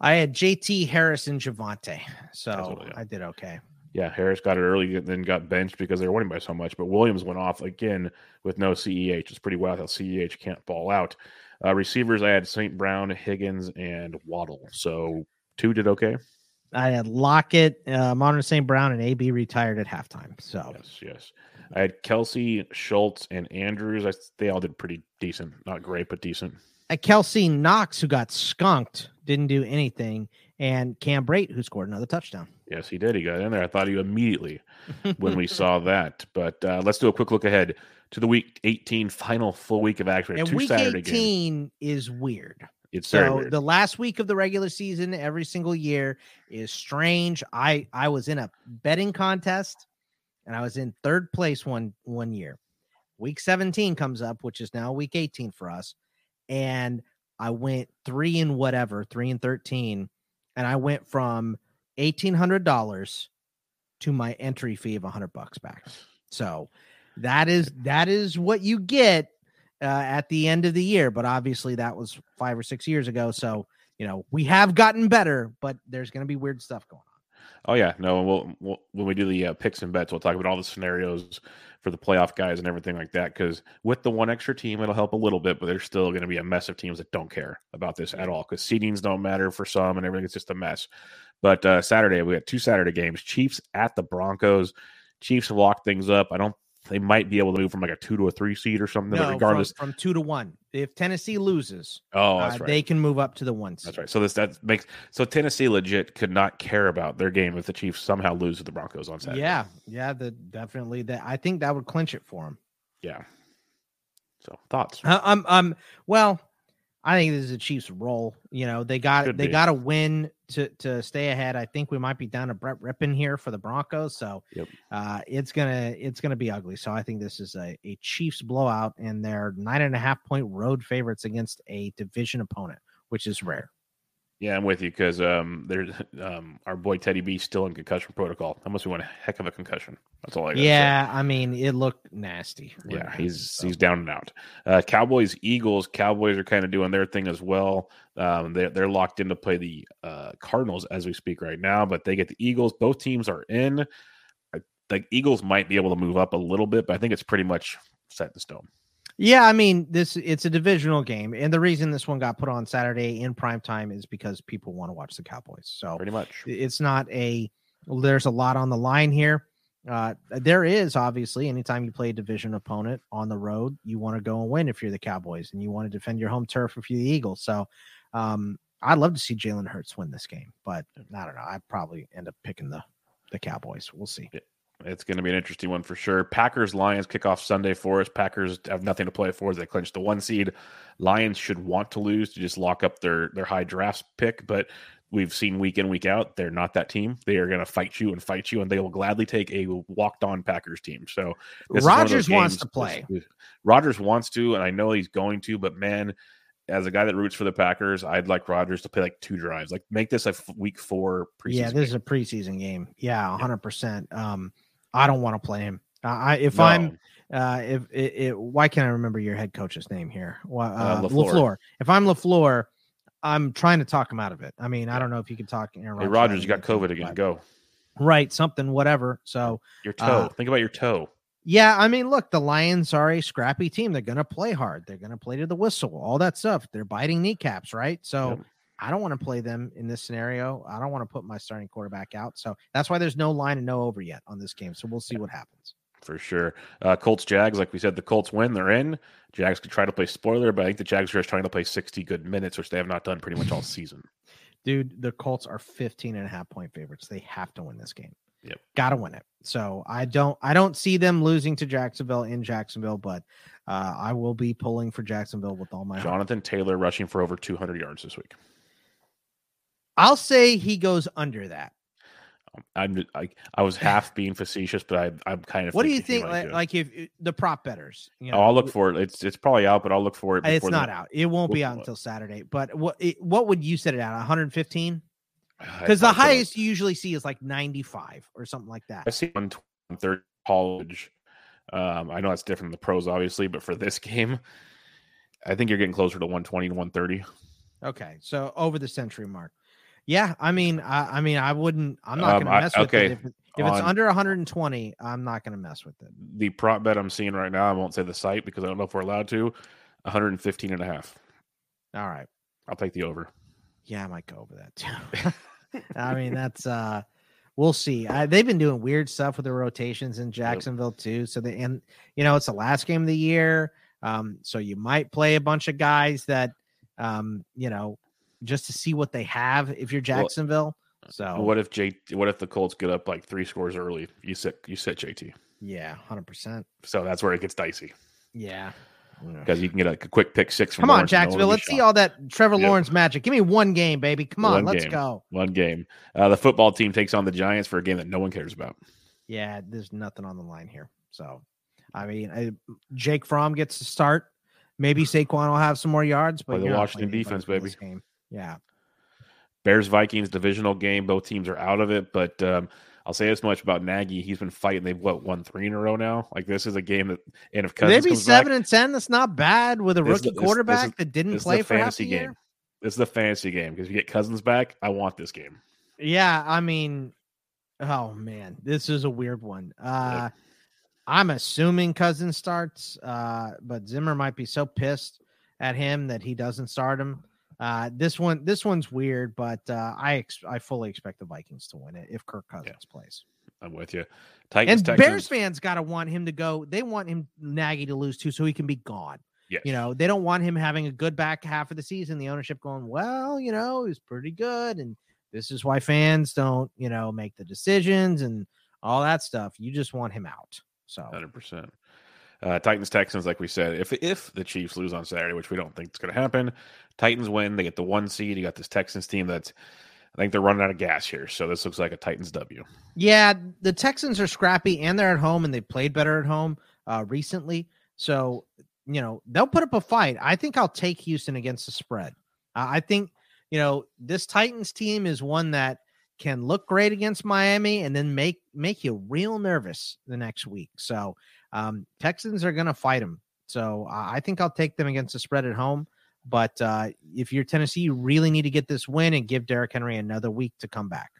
I had JT Harris and Davante. So I. I did okay. Yeah, Harris got it early, and then got benched because they were winning by so much. But Williams went off again with no CEH. It's pretty wild how CEH can't ball out. Uh, receivers, I had St. Brown, Higgins, and Waddle. So two did okay. I had Lockett, uh Modern St. Brown, and AB retired at halftime. So Yes, yes. I had Kelce, Schultz, and Andrews. I, they all did pretty decent. Not great, but decent. at Kelce Knox, who got skunked, didn't do anything, and Cam Brate, who scored another touchdown. Yes, he did. He got in there. I thought he immediately when we saw that. But uh, let's do a quick look ahead to the week 18 final full week of action. And two week Saturday games. 18 is weird. It's So weird. the last week of the regular season every single year is strange. I I was in a betting contest and I was in third place one one year. Week 17 comes up, which is now week 18 for us, and I went 3 and whatever, 3 and 13, and I went from $1800 to my entry fee of 100 bucks back. So that is that is what you get uh, at the end of the year. But obviously, that was five or six years ago. So you know we have gotten better, but there's going to be weird stuff going on. Oh yeah, no. We'll, we'll when we do the uh, picks and bets, we'll talk about all the scenarios for the playoff guys and everything like that. Because with the one extra team, it'll help a little bit, but there's still going to be a mess of teams that don't care about this at all. Because seedings don't matter for some, and everything. It's just a mess. But uh, Saturday we got two Saturday games: Chiefs at the Broncos. Chiefs lock things up. I don't. They might be able to move from like a two to a three seed or something. but No, regardless, from, from two to one. If Tennessee loses, oh, uh, that's right. they can move up to the one. That's right. So this that makes so Tennessee legit could not care about their game if the Chiefs somehow lose to the Broncos on Saturday. Yeah, yeah, the definitely that. I think that would clinch it for them. Yeah. So thoughts? Uh, um, um, well, I think this is a Chiefs role. You know, they got Could they got to win to to stay ahead. I think we might be down to Brett Rypien here for the Broncos, so Yep. uh, it's gonna it's gonna be ugly. So I think this is a, a Chiefs blowout, and they're nine and a half point road favorites against a division opponent, which is rare. Yeah, I'm with you because um, there's um, our boy Teddy B still in concussion protocol. That must be one heck of a concussion. That's all I got. Yeah, I mean it looked nasty. yeah, Really. he's So- he's down and out. Uh, Cowboys, Eagles, Cowboys are kind of doing their thing as well. Um, they they're locked in to play the uh, Cardinals as we speak right now, but they get the Eagles. Both teams are in. I, the Eagles might be able to move up a little bit, but I think it's pretty much set in stone. Yeah, I mean this it's a divisional game, and the reason this one got put on Saturday in prime time is because people want to watch the Cowboys. So Pretty much. it's not a there's a lot on the line here. Uh, there is obviously anytime you play a division opponent on the road, you want to go and win if you're the Cowboys, and you want to defend your home turf if you're the Eagles. So um, I'd love to see Jalen Hurts win this game, but I don't know. I'd probably end up picking the the Cowboys. We'll see. It's going to be an interesting one for sure. Packers Lions kick off Sunday for us. Packers have nothing to play for as they clinch the one seed. Lions should want to lose to just lock up their their high drafts pick, but we've seen week in week out they're not that team. They are going to fight you and fight you, and they will gladly take a walked on Packers team. So this is one of those Rodgers wants to play. Rodgers wants to, and I know he's going to, but man. As a guy that roots for the Packers, I'd like Rodgers to play like two drives. Like make this a f- week four preseason. Yeah, this is a preseason game. Yeah, hundred percent. Um, I don't want to play him. Uh, I if No. I'm uh if it, it why can't I remember your head coach's name here? Why uh, LaFleur. LaFleur. If I'm LaFleur, I'm trying to talk him out of it. I mean, I don't know if you can talk Aaron Hey Rodgers out Rodgers, you got COVID again. Go Right, something, whatever. So your toe. Uh, Think about your toe. yeah, I mean, look, the Lions are a scrappy team. They're gonna play hard. They're gonna play to the whistle, all that stuff. They're biting kneecaps, right? So Yep. I don't want to play them in this scenario. I don't want to put my starting quarterback out. So that's why there's no line and no over yet on this game. So we'll see what happens. for sure. Uh, Colts Jags, like we said, the Colts win, they're in. Jags could try to play spoiler, but I think the Jags are just trying to play 60 good minutes, which they have not done pretty much all season. Dude, the Colts are 15 and a half point favorites. They have to win this game. Yep. Gotta win it. So I don't I don't see them losing to Jacksonville in Jacksonville, but uh, I will be pulling for Jacksonville with all my heart. Jonathan Taylor rushing for over 200 yards this week. I'll say he goes under that. I'm I, I was half being facetious, but I, I'm kind of. What do you think? Like, like if uh, the prop betters, you know, Oh, I'll look for it. It's it's probably out, but I'll look for it. it's not the- out. It won't be out until Saturday. But what it, what would you set it at? 115? Because the highest you usually see is like 95 or something like that. I see 130 college. Um, I know that's different than the pros, obviously, but for this game, I think you're getting closer to 120 to 130. Okay, so over the century mark. Yeah, I mean, I, I mean, I wouldn't. I'm not Um, going to I- mess with okay, it. If, if it's on- under 120, I'm not going to mess with it. The prop bet I'm seeing right now, I won't say the site because I don't know if we're allowed to. 115 and a half. All right. I'll take the over. Yeah, I might go over that too. I mean, that's uh we'll see. I, they've been doing weird stuff with the rotations in Jacksonville too. So they and you know, it's the last game of the year. Um, so you might play a bunch of guys that um, you know, just to see what they have if you're Well, Jacksonville. So What if J? What if the Colts get up like three scores early? You sit you sit JT. yeah, hundred percent. So that's where it gets dicey Yeah. Because you can get a quick pick six from Come on, Lawrence Jacksonville. Let's see all that Trevor Yep. Lawrence magic. Give me one game, baby. Come on, One let's game. go. one game. Uh, the football team takes on the Giants for a game that no one cares about. Yeah, there's nothing on the line here. So, I mean, I, Jake Fromm gets to start. Maybe Saquon will have some more yards, but the Washington defense, baby. Game. Yeah, Bears Vikings divisional game. Both teams are out of it, but um, I'll say this much about Nagy: he's been fighting. They've what won three in a row now. Like this is a game that, and if Cousins maybe seven back, and ten. That's not bad with a This rookie this- this quarterback is- that didn't play for half the year. game. This is the fantasy game because you get Cousins back, I want this game. Yeah, I mean, oh man, this is a weird one. Uh I'm assuming Cousins starts, uh, but Zimmer might be so pissed at him that he doesn't start him. Uh, this one, this one's weird, but uh, I ex- I fully expect the Vikings to win it if Kirk Cousins plays. I'm with you. Titans, And Texans. Bears fans got to want him to go. They want him Nagy to lose too, so he can be gone. Yes. You know, they don't want him having a good back half of the season. The ownership going, well, you know, he's pretty good, and this is why fans don't, you know, make the decisions and all that stuff. You just want him out. So Hundred percent. Uh, Titans Texans, like we said, if if the Chiefs lose on Saturday, which we don't think is going to happen, Titans win. They get the one seed. You got this Texans team that's, I think they're running out of gas here. So this looks like a Titans W. Yeah, the Texans are scrappy and they're at home and they played better at home uh, recently. So you know they'll put up a fight. I think I'll take Houston against the spread. Uh, I think you know this Titans team is one that can look great against Miami and then make make you real nervous the next week. So um, Texans are going to fight them. So uh, I think I'll take them against the spread at home. But uh, if you're Tennessee, you really need to get this win and give Derrick Henry another week to come back.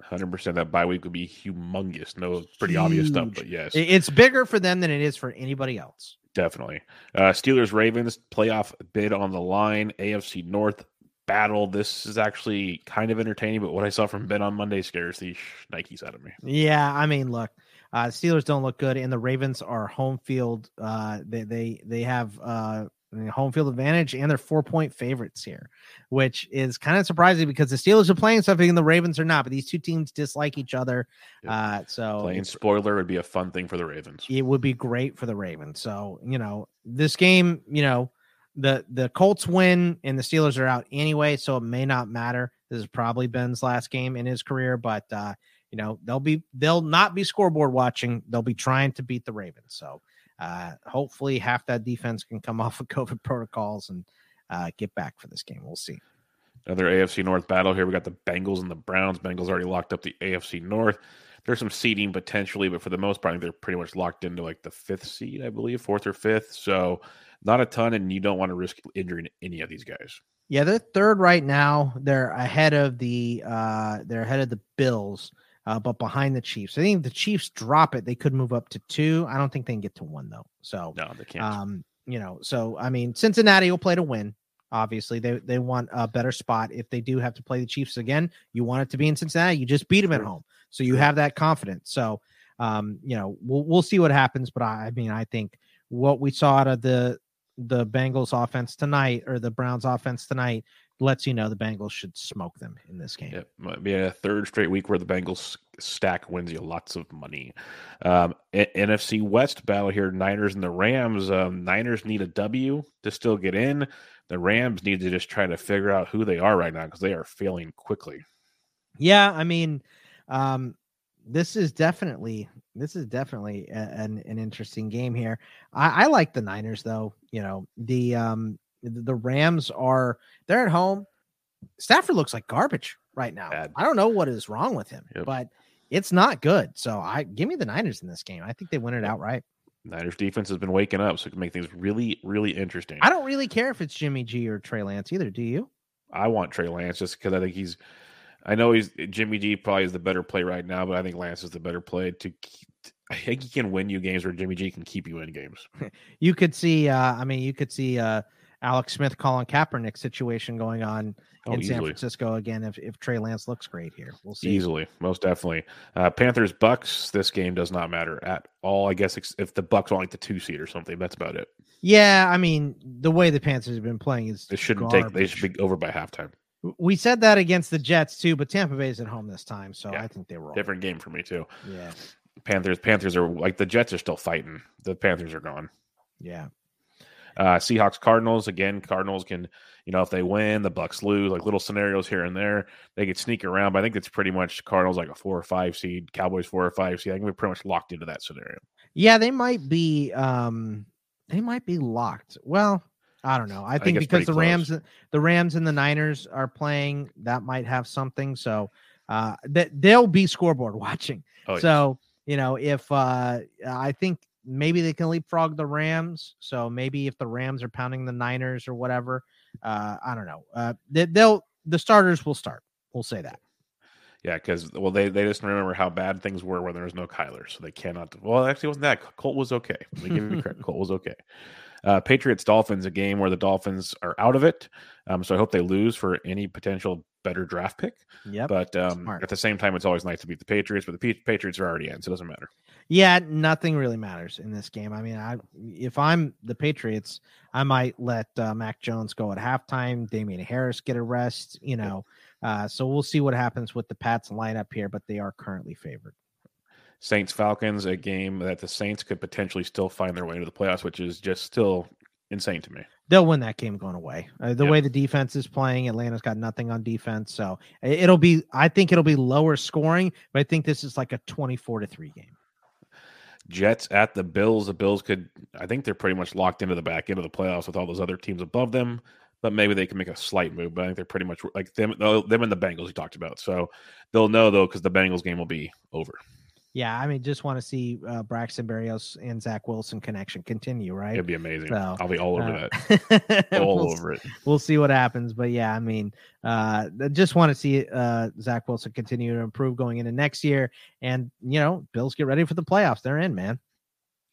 Hundred percent. That bye week would be humongous. No, pretty Huge. obvious stuff, but yes, it's bigger for them than it is for anybody else. Definitely. Uh, Steelers Ravens playoff bid on the line. AFC North battle. This is actually kind of entertaining, but what I saw from Ben on Monday scares the Nikes out of me. Yeah, I mean, look, uh, Steelers don't look good, and the Ravens are home field. Uh, they they they have uh, home field advantage, and they're four point favorites here, which is kind of surprising because the Steelers are playing something and the Ravens are not. But these two teams dislike each other. Uh, so playing spoiler would be a fun thing for the Ravens. It would be great for the Ravens. So you know this game, you know the the Colts win and the Steelers are out anyway, so it may not matter. This is probably Ben's last game in his career, but uh, you know they'll be they'll not be scoreboard watching. They'll be trying to beat the Ravens. So uh, hopefully half that defense can come off of COVID protocols and uh, get back for this game. We'll see. Another AFC North battle here. We got the Bengals and the Browns. Bengals already locked up the AFC North. There's some seeding potentially, but for the most part, they're pretty much locked into like the fifth seed, I believe, fourth or fifth. So not a ton, and you don't want to risk injuring any of these guys. Yeah, they're third right now. They're ahead of the uh they're ahead of the Bills uh, but behind the Chiefs. I think the Chiefs drop it, they could move up to two. I don't think they can get to one though. So no, they can't. Um, you know, so I mean, Cincinnati will play to win. Obviously, they they want a better spot. If they do have to play the Chiefs again, you want it to be in Cincinnati. You just beat them at home, so you have that confidence. So, um, you know, we'll we'll see what happens. But I, I mean, I think what we saw out of the the Bengals offense tonight or the Browns offense tonight lets you know the Bengals should smoke them in this game. It might be a third straight week where the Bengals stack wins you lots of money. Um, NFC West battle here: Niners and the Rams. Um, Niners need a W to still get in. The Rams need to just try to figure out who they are right now because they are failing quickly. Yeah, I mean, um, this is definitely this is definitely a, an an interesting game here. I, I like the Niners though. You know the um the Rams are they're at home. Stafford looks like garbage right now. Bad. I don't know what is wrong with him, yep. but it's not good. So I give me the Niners in this game. I think they win it outright. Niners defense has been waking up, so it can make things really, really interesting. I don't really care if it's Jimmy G or Trey Lance either. Do you? I want Trey Lance just because I think he's. I know he's Jimmy G probably is the better play right now, but I think Lance is the better play to. I think he can win you games where Jimmy G can keep you in games. you could see. uh I mean, you could see. uh Alex Smith, Colin Kaepernick situation going on oh, in easily. San Francisco again. If, if Trey Lance looks great here, we'll see. Easily, most definitely. Uh, Panthers Bucks. This game does not matter at all. I guess if the Bucks want like the two seed or something, that's about it. Yeah, I mean the way the Panthers have been playing is they shouldn't garbage. take. They should be over by halftime. We said that against the Jets too, but Tampa Bay is at home this time, so yeah. I think they were all different game for me too. Yeah, Panthers. Panthers are like the Jets are still fighting. The Panthers are gone. Yeah. Uh, Seahawks Cardinals again. Cardinals can, you know, if they win, the Bucks lose, like little scenarios here and there. They could sneak around, but I think it's pretty much Cardinals like a four or five seed, Cowboys four or five seed. I think we're pretty much locked into that scenario. Yeah, they might be. um They might be locked. Well, I don't know. I, I think, because the close. Rams, the Rams and the Niners are playing, that might have something. So uh that they'll be scoreboard watching. Oh, so you know, if uh I think maybe they can leapfrog the Rams. So maybe if the Rams are pounding the Niners or whatever, uh, I don't know. Uh, they, will the starters will start. We'll say that. Yeah, because well, they they just remember how bad things were when there was no Kyler, so they cannot. Well, actually, wasn't that Colt was okay. Let me give you credit. Colt was okay. Uh, Patriots Dolphins, a game where the Dolphins are out of it. Um, so I hope they lose for any potential better draft pick. Yeah. But um, at the same time, it's always nice to beat the Patriots, but the Patriots are already in, so it doesn't matter. Yeah, nothing really matters in this game. I mean, I if I'm the Patriots, I might let uh, Mac Jones go at halftime. Damien Harris get a rest. You know, uh, so we'll see what happens with the Pats lineup here, but they are currently favored. Saints Falcons, a game that the Saints could potentially still find their way into the playoffs, which is just still insane to me. They'll win that game going away. Uh, the Yep. way the defense is playing, Atlanta's got nothing on defense, so it'll be. I think it'll be lower scoring, but I think this is like a twenty-four to three game. Jets at the Bills. The Bills could, I think they're pretty much locked into the back end of the playoffs with all those other teams above them. But maybe they can make a slight move. But I think they're pretty much like them, them and the Bengals you talked about. So they'll know though because the Bengals game will be over. Yeah, I mean, just want to see uh, Braxton Berrios and Zach Wilson connection continue, right? It'd be amazing. So, I'll be all over Uh, that. All we'll, over it. We'll see what happens, but yeah, I mean, uh, just want to see uh, Zach Wilson continue to improve going into next year, and you know, Bills get ready for the playoffs. They're in, man.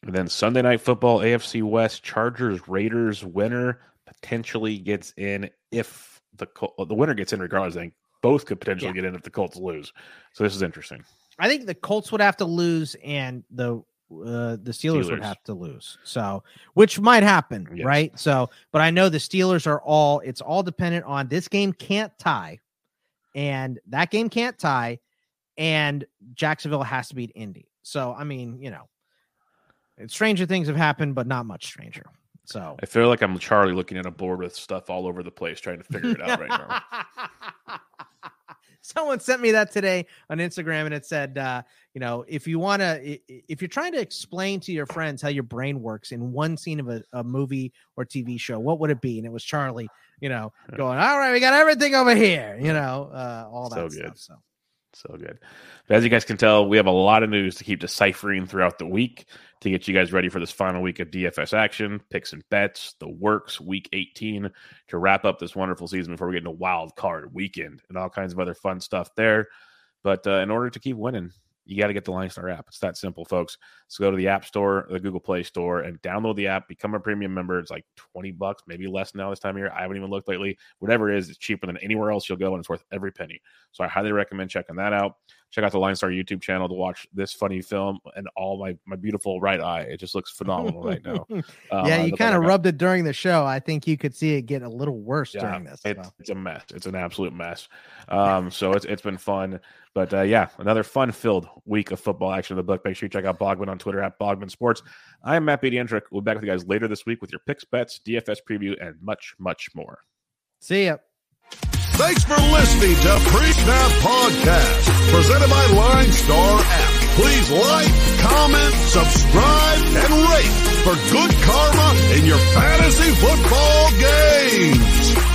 And then Sunday night football, AFC West, Chargers, Raiders, winner potentially gets in if the Col- the winner gets in regardless. I think both could potentially Yeah. get in if the Colts lose. So this is interesting. I think the Colts would have to lose, and the uh, the Steelers, would have to lose. So, which might happen, Yes. right? So, but I know the Steelers are all. It's all dependent on this game can't tie, and that game can't tie, and Jacksonville has to beat Indy. So, I mean, you know, stranger things have happened, but not much stranger. So, I feel like I'm Charlie looking at a board with stuff all over the place trying to figure it out right now. Someone sent me that today on Instagram, and it said, uh, you know, if you want to, if you're trying to explain to your friends how your brain works in one scene of a, a movie or TV show, what would it be? And it was Charlie, you know, going, all right, we got everything over here, you know, uh, all So that good. stuff. So, So good. But as you guys can tell, we have a lot of news to keep deciphering throughout the week to get you guys ready for this final week of DFS action, picks and bets, the works, week 18 to wrap up this wonderful season before we get into wild card weekend and all kinds of other fun stuff there. But uh, in order to keep winning, you got to get the Line Star app. It's that simple, folks. So go to the App Store, the Google Play Store, and download the app. Become a premium member. It's like 20 bucks, maybe less now this time of year. I haven't even looked lately. Whatever it is, it's cheaper than anywhere else you'll go, and it's worth every penny. So I highly recommend checking that out. Check out the Line Star YouTube channel to watch this funny film and all my my beautiful right eye. It just looks phenomenal right now. Um, yeah, you kind of rubbed it during the show. I think you could see it get a little worse Yeah, during this. It's, a mess. It's an absolute mess. Um, so it's it's been fun. But uh, yeah, another fun filled week of football action in the book. Make sure you check out Bogman on Twitter at Bogman Sports. I am Matt Bediendrick. We'll be back with you guys later this week with your picks, bets, DFS preview, and much, much more. See ya. Thanks for listening to Pre-Snap Podcast, presented by Line Star App. Please like, comment, subscribe, and rate for good karma in your fantasy football games.